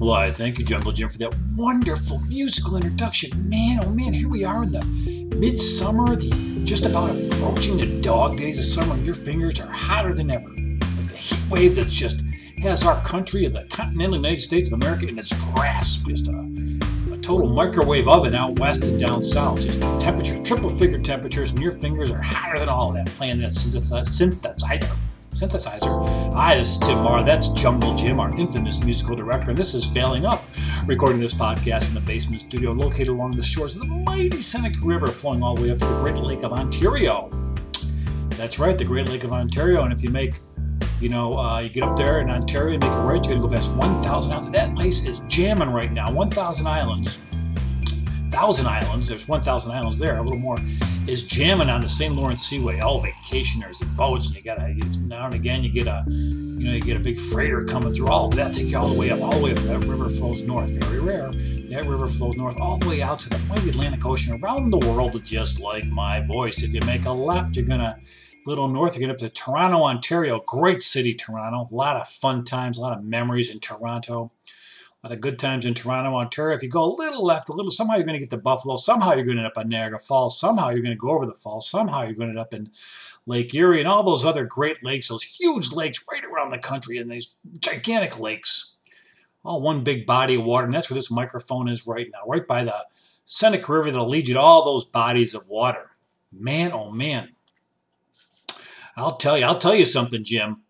Why, thank you, Jungle Jim, for that wonderful musical introduction. Man, oh man, here we are in the midsummer, the just about approaching the dog days of summer, and your fingers are hotter than ever. Like the heat wave that just has our country and the continental United States of America in its grasp. Just a, a total microwave oven out west and down south. Just temperature, triple figure temperatures, and your fingers are hotter than all that. Playing that synthesizer synthesizer. Hi, this is Tim Mahar. That's Jungle Jim, our infamous musical director, and this is Failing Up, recording this podcast in the basement studio located along the shores of the mighty Seneca River, flowing all the way up to the Great Lake of Ontario. That's right, the Great Lake of Ontario, and if you make you know, uh, you get up there in Ontario, and make a right, you're going to go past 1,000 islands. That place is jamming right now. 1,000 islands. 1,000 islands. There's 1,000 islands there, a little more is jamming on the St. Lawrence Seaway. All vacationers and boats, and you got to now and again you get a you know you get a big freighter coming through. Oh, all of that take you all the way up, all the way up. That river flows north. Very rare. That river flows north all the way out to the mighty Atlantic Ocean, around the world, just like my voice. If you make a left, you're gonna little north, you get up to Toronto, Ontario. Great city, Toronto. A lot of fun times, a lot of memories in Toronto. Of good times in Toronto, Ontario. If you go a little left, a little, somehow you're going to get to Buffalo. Somehow you're going to end up on Niagara Falls. Somehow you're going to go over the falls. Somehow you're going to end up in Lake Erie and all those other great lakes, those huge lakes right around the country, and these gigantic lakes. All one big body of water. And that's where this microphone is right now, right by the Seneca River that'll lead you to all those bodies of water. Man, oh man. I'll tell you, I'll tell you something, Jim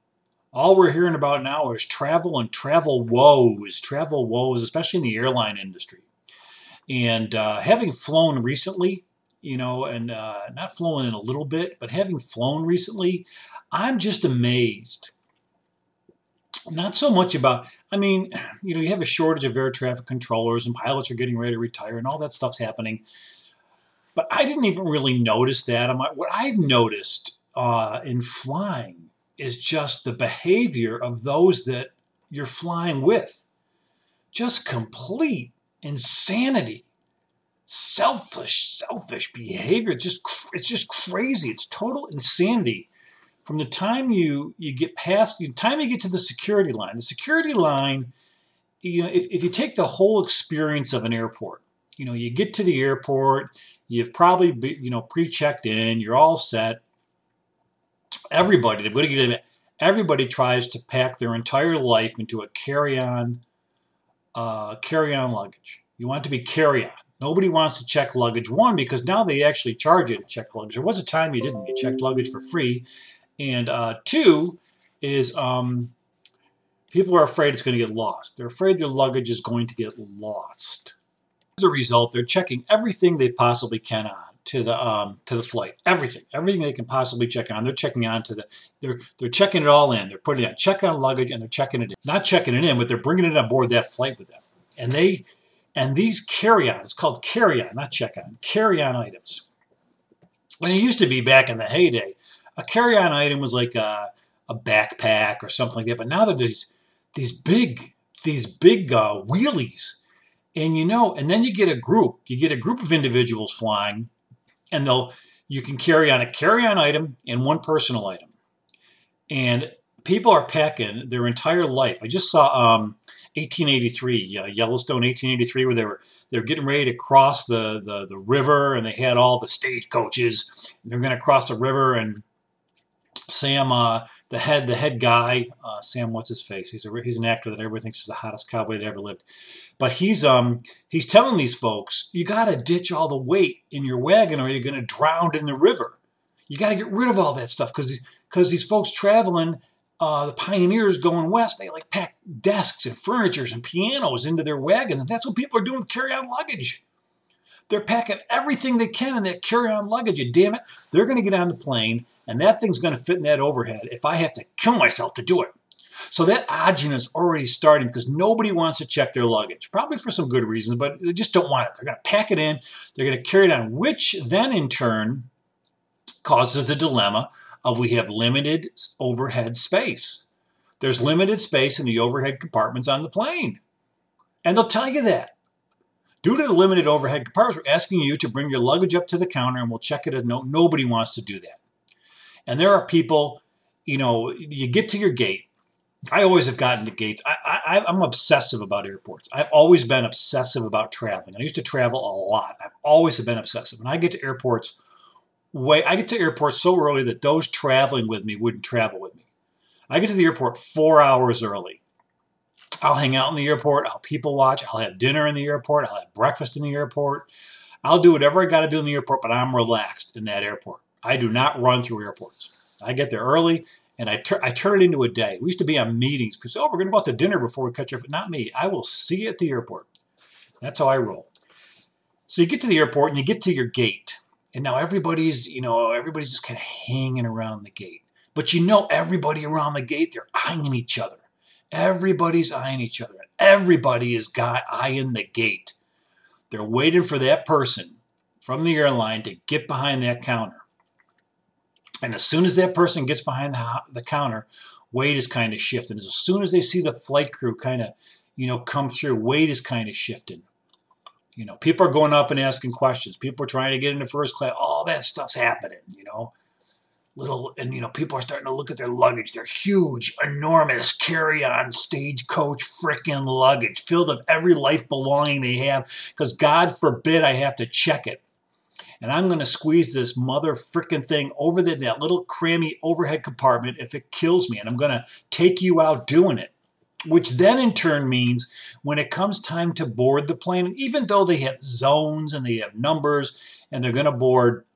all we're hearing about now is travel and travel woes, travel woes, especially in the airline industry. And uh, having flown recently, you know, and uh, not flown in a little bit, but having flown recently, I'm just amazed. Not so much about, I mean, you know, you have a shortage of air traffic controllers and pilots are getting ready to retire and all that stuff's happening. But I didn't even really notice that. I'm like, what I've noticed uh, in flying is just the behavior of those that you're flying with. Just complete insanity. Selfish, selfish behavior. Just it's just crazy. It's total insanity. From the time you you get past the time you get to the security line, the security line, you know, if, if you take the whole experience of an airport, you know, you get to the airport, you've probably be, you know pre-checked in, you're all set everybody, everybody tries to pack their entire life into a carry-on, uh, carry-on luggage. You want to be carry-on. Nobody wants to check luggage. One, because now they actually charge you to check luggage. There was a time you didn't. You checked luggage for free. And uh, two is um, people are afraid it's going to get lost. They're afraid their luggage is going to get lost. As a result, they're checking everything they possibly can on to the um, to the flight. Everything, everything they can possibly check on, they're checking on to the. They're they're checking it all in. They're putting it check on luggage and they're checking it in. Not checking it in, but they're bringing it on board that flight with them. And they and these carry-on, it's called carry-on, not check-on, carry-on items. When it used to be back in the heyday, a carry-on item was like a, a backpack or something like that. But now there's these big these big uh, wheelies and you know and then you get a group you get a group of individuals flying and they'll you can carry on a carry-on item and one personal item. And people are packing their entire life. I just saw um, 1883, uh, Yellowstone 1883, where they were they're getting ready to cross the, the, the river, and they had all the stagecoaches. They're going to cross the river, and Sam, uh, the head the head guy, uh, Sam, what's his face? He's a he's an actor that everybody thinks is the hottest cowboy that ever lived. But he's um he's telling these folks, you got to ditch all the weight in your wagon, or you're going to drown in the river. You got to get rid of all that stuff because because these folks traveling, uh, the pioneers going west, they like pack desks and furnitures and pianos into their wagons, and that's what people are doing with carry-on luggage. They're packing everything they can in that carry-on luggage. And damn it, they're going to get on the plane, and that thing's going to fit in that overhead. If I have to kill myself to do it, so that agony is already starting because nobody wants to check their luggage, probably for some good reasons, but they just don't want it. They're going to pack it in, they're going to carry it on, which then in turn causes the dilemma of we have limited overhead space. There's limited space in the overhead compartments on the plane. And they'll tell you that. Due to the limited overhead compartments, we're asking you to bring your luggage up to the counter and we'll check it. No, nobody wants to do that. And there are people, you know, you get to your gate I always have gotten to gates. I, I'm obsessive about airports. I've always been obsessive about traveling. I used to travel a lot. I've always been obsessive. When I get to airports, way I get to airports so early that those traveling with me wouldn't travel with me. I get to the airport four hours early. I'll hang out in the airport. I'll people watch. I'll have dinner in the airport. I'll have breakfast in the airport. I'll do whatever I got to do in the airport, but I'm relaxed in that airport. I do not run through airports. I get there early and I, tur- I turn it into a day. We used to be on meetings because, oh, we're going to go out to dinner before we cut your. Not me. I will see you at the airport. That's how I roll. So you get to the airport and you get to your gate. And now everybody's, you know, everybody's just kind of hanging around the gate. But you know, everybody around the gate, they're eyeing each other. Everybody's eyeing each other. Everybody is got eyeing the gate. They're waiting for that person from the airline to get behind that counter. And as soon as that person gets behind the, the counter, weight is kind of shifting. As soon as they see the flight crew kind of, you know, come through, weight is kind of shifting. You know, people are going up and asking questions. People are trying to get into first class. All that stuff's happening, you know. Little, and you know, people are starting to look at their luggage. They're huge, enormous carry-on stagecoach freaking luggage filled with every life belonging they have. Because God forbid I have to check it and I'm going to squeeze this mother freaking thing over the, that little crammy overhead compartment if it kills me. And I'm going to take you out doing it. Which then in turn means when it comes time to board the plane, even though they have zones and they have numbers and they're going to board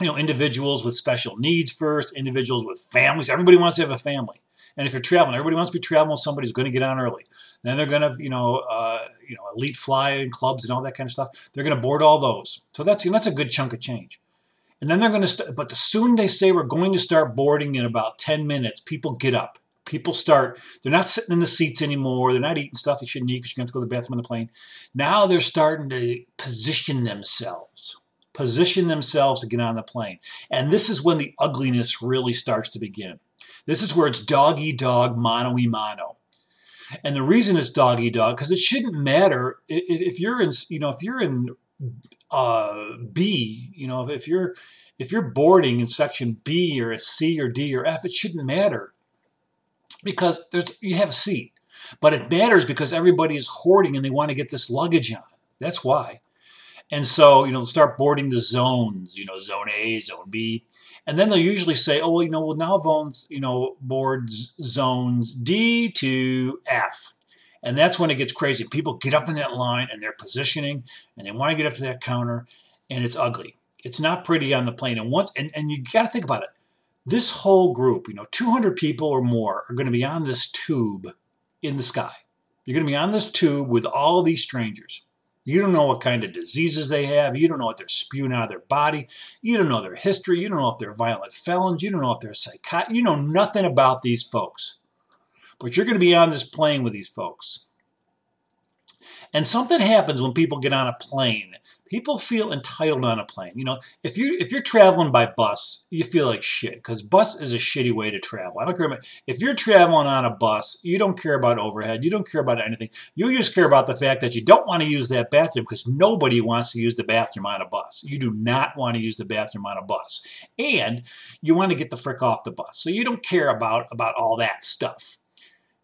you know individuals with special needs first individuals with families everybody wants to have a family and if you're traveling, everybody wants to be traveling with somebody who's going to get on early. Then they're going to, you know, uh, you know, elite flying clubs and all that kind of stuff. They're going to board all those. So that's that's a good chunk of change. And then they're going to, st- but the soon they say we're going to start boarding in about 10 minutes, people get up. People start, they're not sitting in the seats anymore. They're not eating stuff they shouldn't eat because you're going to go to the bathroom on the plane. Now they're starting to position themselves, position themselves to get on the plane. And this is when the ugliness really starts to begin. This is where it's dog eat dog, mano e mano. And the reason it's dog eat dog because it shouldn't matter if you're in, you know, if you're in uh, B, you know, if you're if you're boarding in section B or a C or D or F, it shouldn't matter because there's you have a seat. But it matters because everybody is hoarding and they want to get this luggage on. That's why. And so, you know, they start boarding the zones, you know, zone A, zone B. And then they'll usually say, oh, well, you know, well, now phones, you know, boards zones D to F. And that's when it gets crazy. People get up in that line and they're positioning and they want to get up to that counter and it's ugly. It's not pretty on the plane. And once and, and you got to think about it. This whole group, you know, 200 people or more are going to be on this tube in the sky. You're going to be on this tube with all these strangers. You don't know what kind of diseases they have. You don't know what they're spewing out of their body. You don't know their history. You don't know if they're violent felons. You don't know if they're psychotic. You know nothing about these folks. But you're going to be on this plane with these folks. And something happens when people get on a plane people feel entitled on a plane. You know, if you if you're traveling by bus, you feel like shit because bus is a shitty way to travel. I don't care about if you're traveling on a bus, you don't care about overhead, you don't care about anything. You just care about the fact that you don't want to use that bathroom because nobody wants to use the bathroom on a bus. You do not want to use the bathroom on a bus, and you want to get the frick off the bus. So you don't care about about all that stuff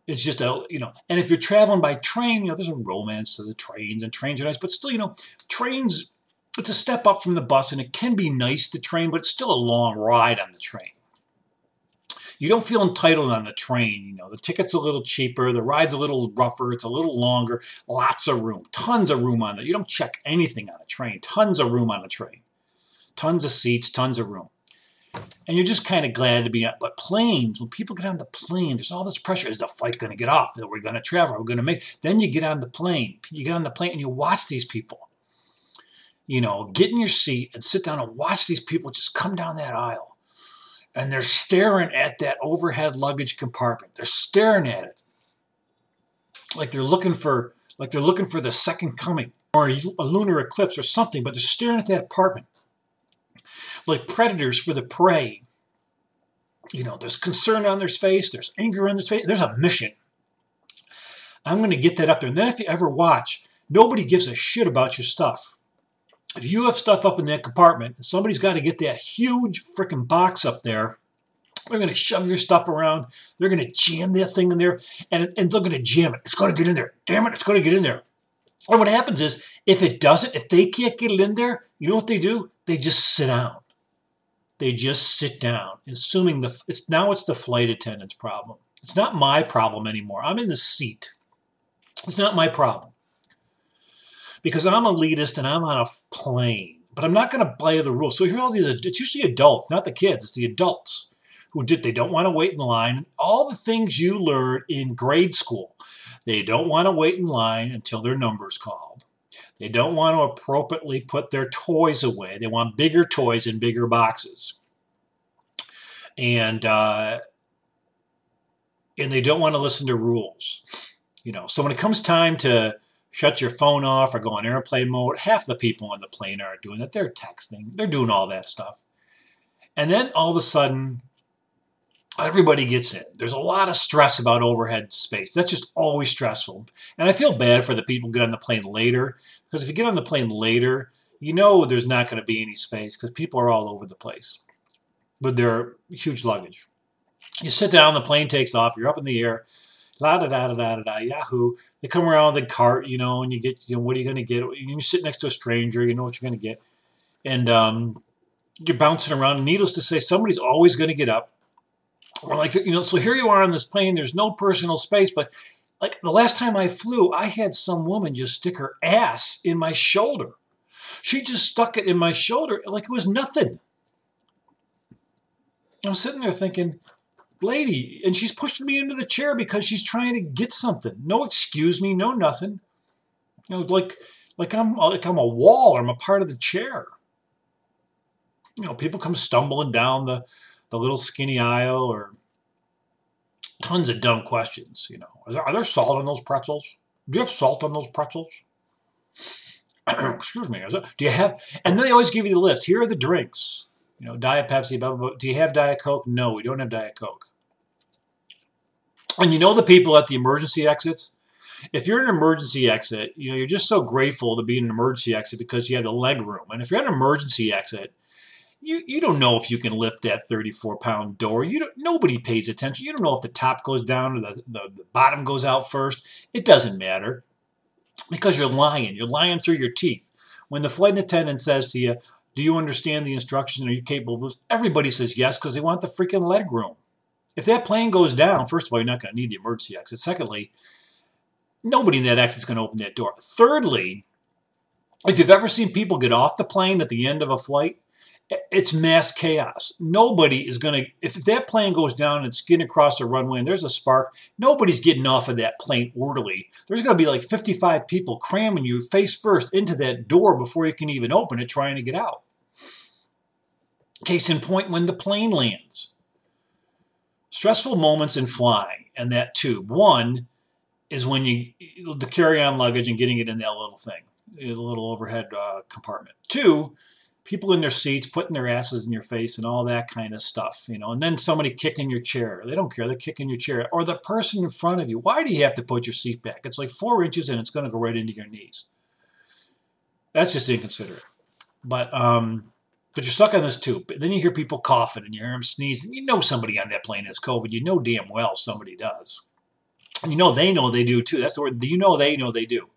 it's just a you know and if you're traveling by train you know there's a romance to the trains and trains are nice but still you know trains it's a step up from the bus and it can be nice to train but it's still a long ride on the train. You don't feel entitled on the train you know the ticket's a little cheaper the ride's a little rougher it's a little longer lots of room tons of room on it you don't check anything on a train tons of room on a train. Tons of seats tons of room and you're just kind of glad to be on. But planes, when people get on the plane, there's all this pressure. Is the flight going to get off? Are we going to travel? We're we going to make? Then you get on the plane. You get on the plane and you watch these people. You know, get in your seat and sit down and watch these people just come down that aisle. And they're staring at that overhead luggage compartment. They're staring at it. Like they're looking for like they're looking for the second coming or a lunar eclipse or something, but they're staring at that apartment like predators for the prey. You know, there's concern on their face, there's anger on their face, there's a mission. I'm going to get that up there. And then if you ever watch, nobody gives a shit about your stuff. If you have stuff up in that compartment, somebody's got to get that huge freaking box up there They're going to shove your stuff around. They're going to jam that thing in there, and, and they're going to jam it. It's going to get in there. Damn it, it's going to get in there. And what happens is, if it doesn't, if they can't get it in there, you know what they do? They just sit down. They just sit down, assuming the it's now it's the flight attendant's problem. It's not my problem anymore. I'm in the seat. It's not my problem because I'm elitist and I'm on a plane. But I'm not going to play the rules. So here all these. It's usually adults, not the kids. It's the adults who did. They don't want to wait in line. All the things you learned in grade school. They don't want to wait in line until their number's called. They don't want to appropriately put their toys away. They want bigger toys in bigger boxes. And uh, and they don't want to listen to rules. You know, so when it comes time to shut your phone off or go on airplane mode, half the people on the plane aren't doing that. They're texting. They're doing all that stuff. And then all of a sudden, everybody gets in. There's a lot of stress about overhead space. That's just always stressful. And I feel bad for the people who get on the plane later because if you get on the plane later, you know there's not going to be any space because people are all over the place but their huge luggage. You sit down, the plane takes off, you're up in the air, la da da da da da da, yahoo. They come around with the cart, you know, and you get, you know, what are you going to get? You sit next to a stranger, you know what you're going to get. And um, you're bouncing around. Needless to say, somebody's always going to get up. Or like, you know, so here you are on this plane, there's no personal space, but like the last time I flew, I had some woman just stick her ass in my shoulder. She just stuck it in my shoulder like it was nothing. I'm sitting there thinking, lady, and she's pushing me into the chair because she's trying to get something. No excuse me, no nothing. You know, like like I'm like I'm a wall or I'm a part of the chair. You know, people come stumbling down the the little skinny aisle or tons of dumb questions. You know, there, are there salt on those pretzels? Do you have salt on those pretzels? Excuse me. Do you have? And then they always give you the list. Here are the drinks. You know, Diet Pepsi. Blah, blah, blah. Do you have Diet Coke? No, we don't have Diet Coke. And you know the people at the emergency exits. If you're an emergency exit, you know you're just so grateful to be in an emergency exit because you have the leg room. And if you're at an emergency exit, you, you don't know if you can lift that 34 pound door. You don't, nobody pays attention. You don't know if the top goes down or the, the, the bottom goes out first. It doesn't matter because you're lying. You're lying through your teeth. When the flight attendant says to you, Do you understand the instructions? Are you capable of this? Everybody says yes because they want the freaking leg room. If that plane goes down, first of all, you're not going to need the emergency exit. Secondly, nobody in that exit is going to open that door. Thirdly, if you've ever seen people get off the plane at the end of a flight, it's mass chaos. Nobody is going to, if that plane goes down and skidding across the runway and there's a spark, nobody's getting off of that plane orderly. There's going to be like 55 people cramming you face first into that door before you can even open it, trying to get out. Case in point, when the plane lands. Stressful moments in flying and that tube. One is when you, the carry on luggage and getting it in that little thing, the little overhead uh, compartment. Two, people in their seats putting their asses in your face and all that kind of stuff, you know, and then somebody kicking your chair. They don't care. They're kicking your chair. Or the person in front of you. Why do you have to put your seat back? It's like four inches and it's going to go right into your knees. That's just inconsiderate. But um, but you're stuck on this tube. Then you hear people coughing and you hear them sneezing. You know somebody on that plane has COVID. You know damn well somebody does. And you know they know they do too. That's the word. You know they know they do.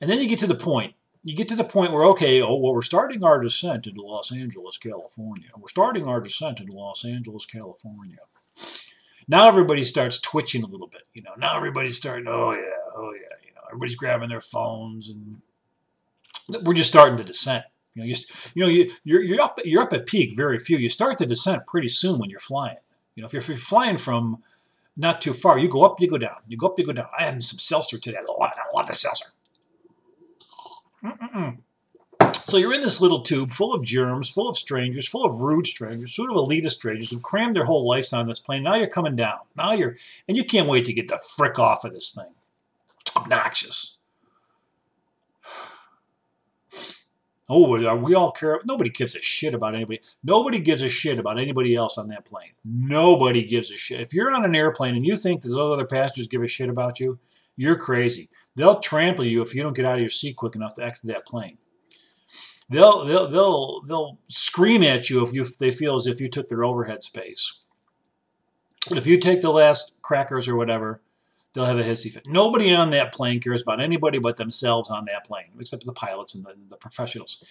And then you get to the point you get to the point where, okay, oh, well, we're starting our descent into Los Angeles, California. We're starting our descent into Los Angeles, California. Now everybody starts twitching a little bit. You know, now everybody's starting, oh, yeah, oh, yeah. You know, everybody's grabbing their phones and we're just starting the descent. You know, you, you know, you, you're, you're up, you're up at peak, very few. You start the descent pretty soon when you're flying. You know, if you're, if you're flying from not too far, you go up, you go down. You go up, you go down. I had some seltzer today. I love. I love the seltzer. Mm-mm-mm. So you're in this little tube full of germs, full of strangers, full of rude strangers, full of elitist strangers who crammed their whole lives on this plane. Now you're coming down. Now you're, and you can't wait to get the frick off of this thing. Obnoxious. Oh, we all care? Nobody gives a shit about anybody. Nobody gives a shit about anybody else on that plane. Nobody gives a shit. If you're on an airplane and you think that those other passengers give a shit about you, you're crazy. They'll trample you if you don't get out of your seat quick enough to exit that plane. They'll they'll they'll they'll scream at you if you if they feel as if you took their overhead space. But if you take the last crackers or whatever, they'll have a hissy fit. Nobody on that plane cares about anybody but themselves on that plane, except the pilots and the, the professionals.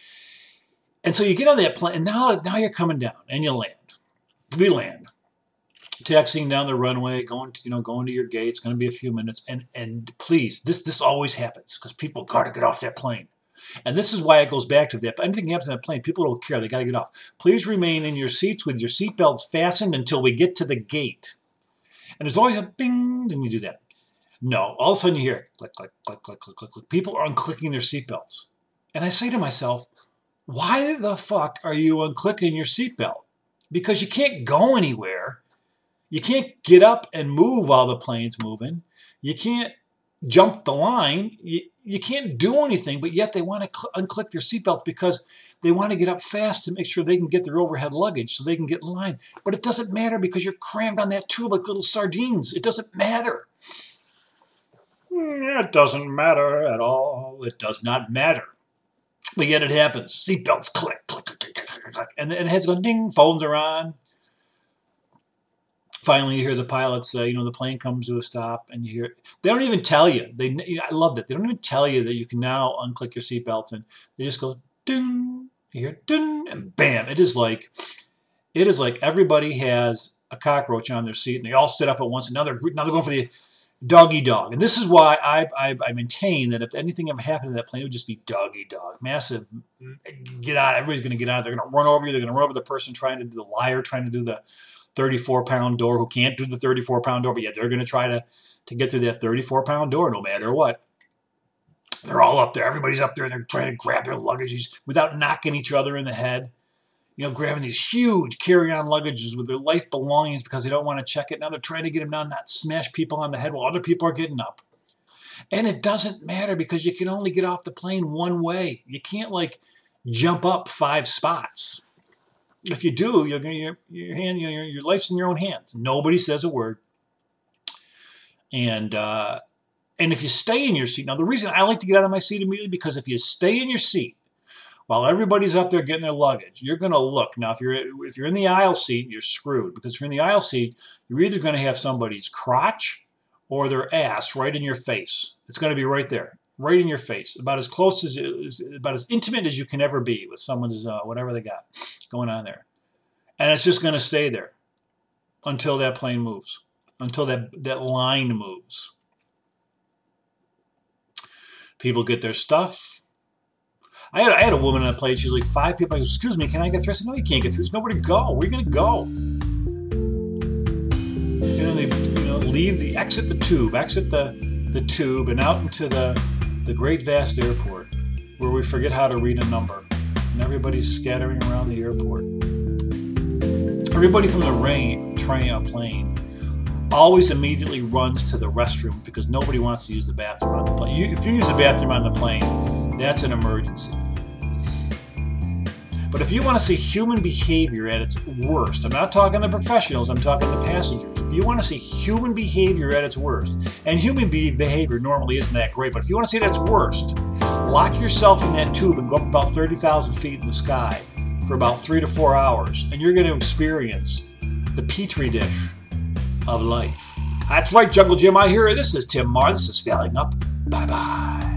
And so you get on that plane, and now, now you're coming down, and you land. We land. Taxiing down the runway, going to you know going to your gate. It's going to be a few minutes, and and please, this this always happens because people got to get off that plane. And this is why it goes back to that. But Anything happens on that plane, people don't care. They got to get off. Please remain in your seats with your seatbelts fastened until we get to the gate. And there's always a bing, then you do that. No, all of a sudden you hear click, click, click, click, click, click, click. People are unclicking their seatbelts. And I say to myself, why the fuck are you unclicking your seatbelt? Because you can't go anywhere. You can't get up and move while the plane's moving. You can't jump the line. You, you can't do anything, but yet they want to cl- unclick their seatbelts because they want to get up fast to make sure they can get their overhead luggage so they can get in line. But it doesn't matter because you're crammed on that tube like little sardines. It doesn't matter. Hmm, it doesn't matter at all. It does not matter. But yet it happens. Seatbelts click, click, click, click, click, click. Click, and then heads go ding, phones are on. Finally, you hear the pilots say, you know, the plane comes to a stop, and you hear, they don't even tell you. They, I love that. They don't even tell you that you can now unclick your seatbelts, and they just go, ding, you hear, ding, and bam. It is like, it is like everybody has a cockroach on their seat, and they all sit up at once, and now they're, now they're going for the, doggy dog. And this is why I, I, I, maintain that if anything ever happened to that plane, it would just be doggy dog. Massive, get out. Everybody's going to get out. They're going to run over you. They're going to run over the person trying to do the liar, trying to do the 34 pound door who can't do the 34 pound door, but yet they're going to try to, to get through that 34 pound door no matter what. They're all up there. Everybody's up there and they're trying to grab their luggage without knocking each other in the head you know, grabbing these huge carry-on luggages with their life belongings because they don't want to check it. Now they're trying to get them down, not smash people on the head while other people are getting up. And it doesn't matter because you can only get off the plane one way. You can't like jump up five spots. If you do, you're gonna your, your hand your, your life's in your own hands. Nobody says a word. And uh, and if you stay in your seat, now the reason I like to get out of my seat immediately because if you stay in your seat while everybody's up there getting their luggage, you're going to look. Now, if you're if you're in the aisle seat, you're screwed because if you're in the aisle seat, you're either going to have somebody's crotch or their ass right in your face. It's going to be right there, right in your face, about as close as about as intimate as you can ever be with someone's uh, whatever they got going on there, and it's just going to stay there until that plane moves, until that that line moves. People get their stuff I had, I had a woman on the plane. She's like, five people. I go, excuse me, can I get through? I said, no, you can't get through. There's nowhere to go. Where are you going to go? And then they you know, leave the, exit the tube, exit the, the tube and out into the, the great vast airport where we forget how to read a number. And everybody's scattering around the airport. Everybody from the rain, train, uh, plane always immediately runs to the restroom because nobody wants to use the bathroom on the plane. You, if you use the bathroom on the plane, that's an emergency. But if you want to see human behavior at its worst, I'm not talking the professionals, I'm talking the passengers. If you want to see human behavior at its worst, and human behavior normally isn't that great, but if you want to see it at its worst, lock yourself in that tube and go up about 30,000 feet in the sky for about three to four hours, and you're going to experience the petri dish of life. That's right, Jungle Jim. I hear this is Tim Mahar. This is Failing Up. Bye bye.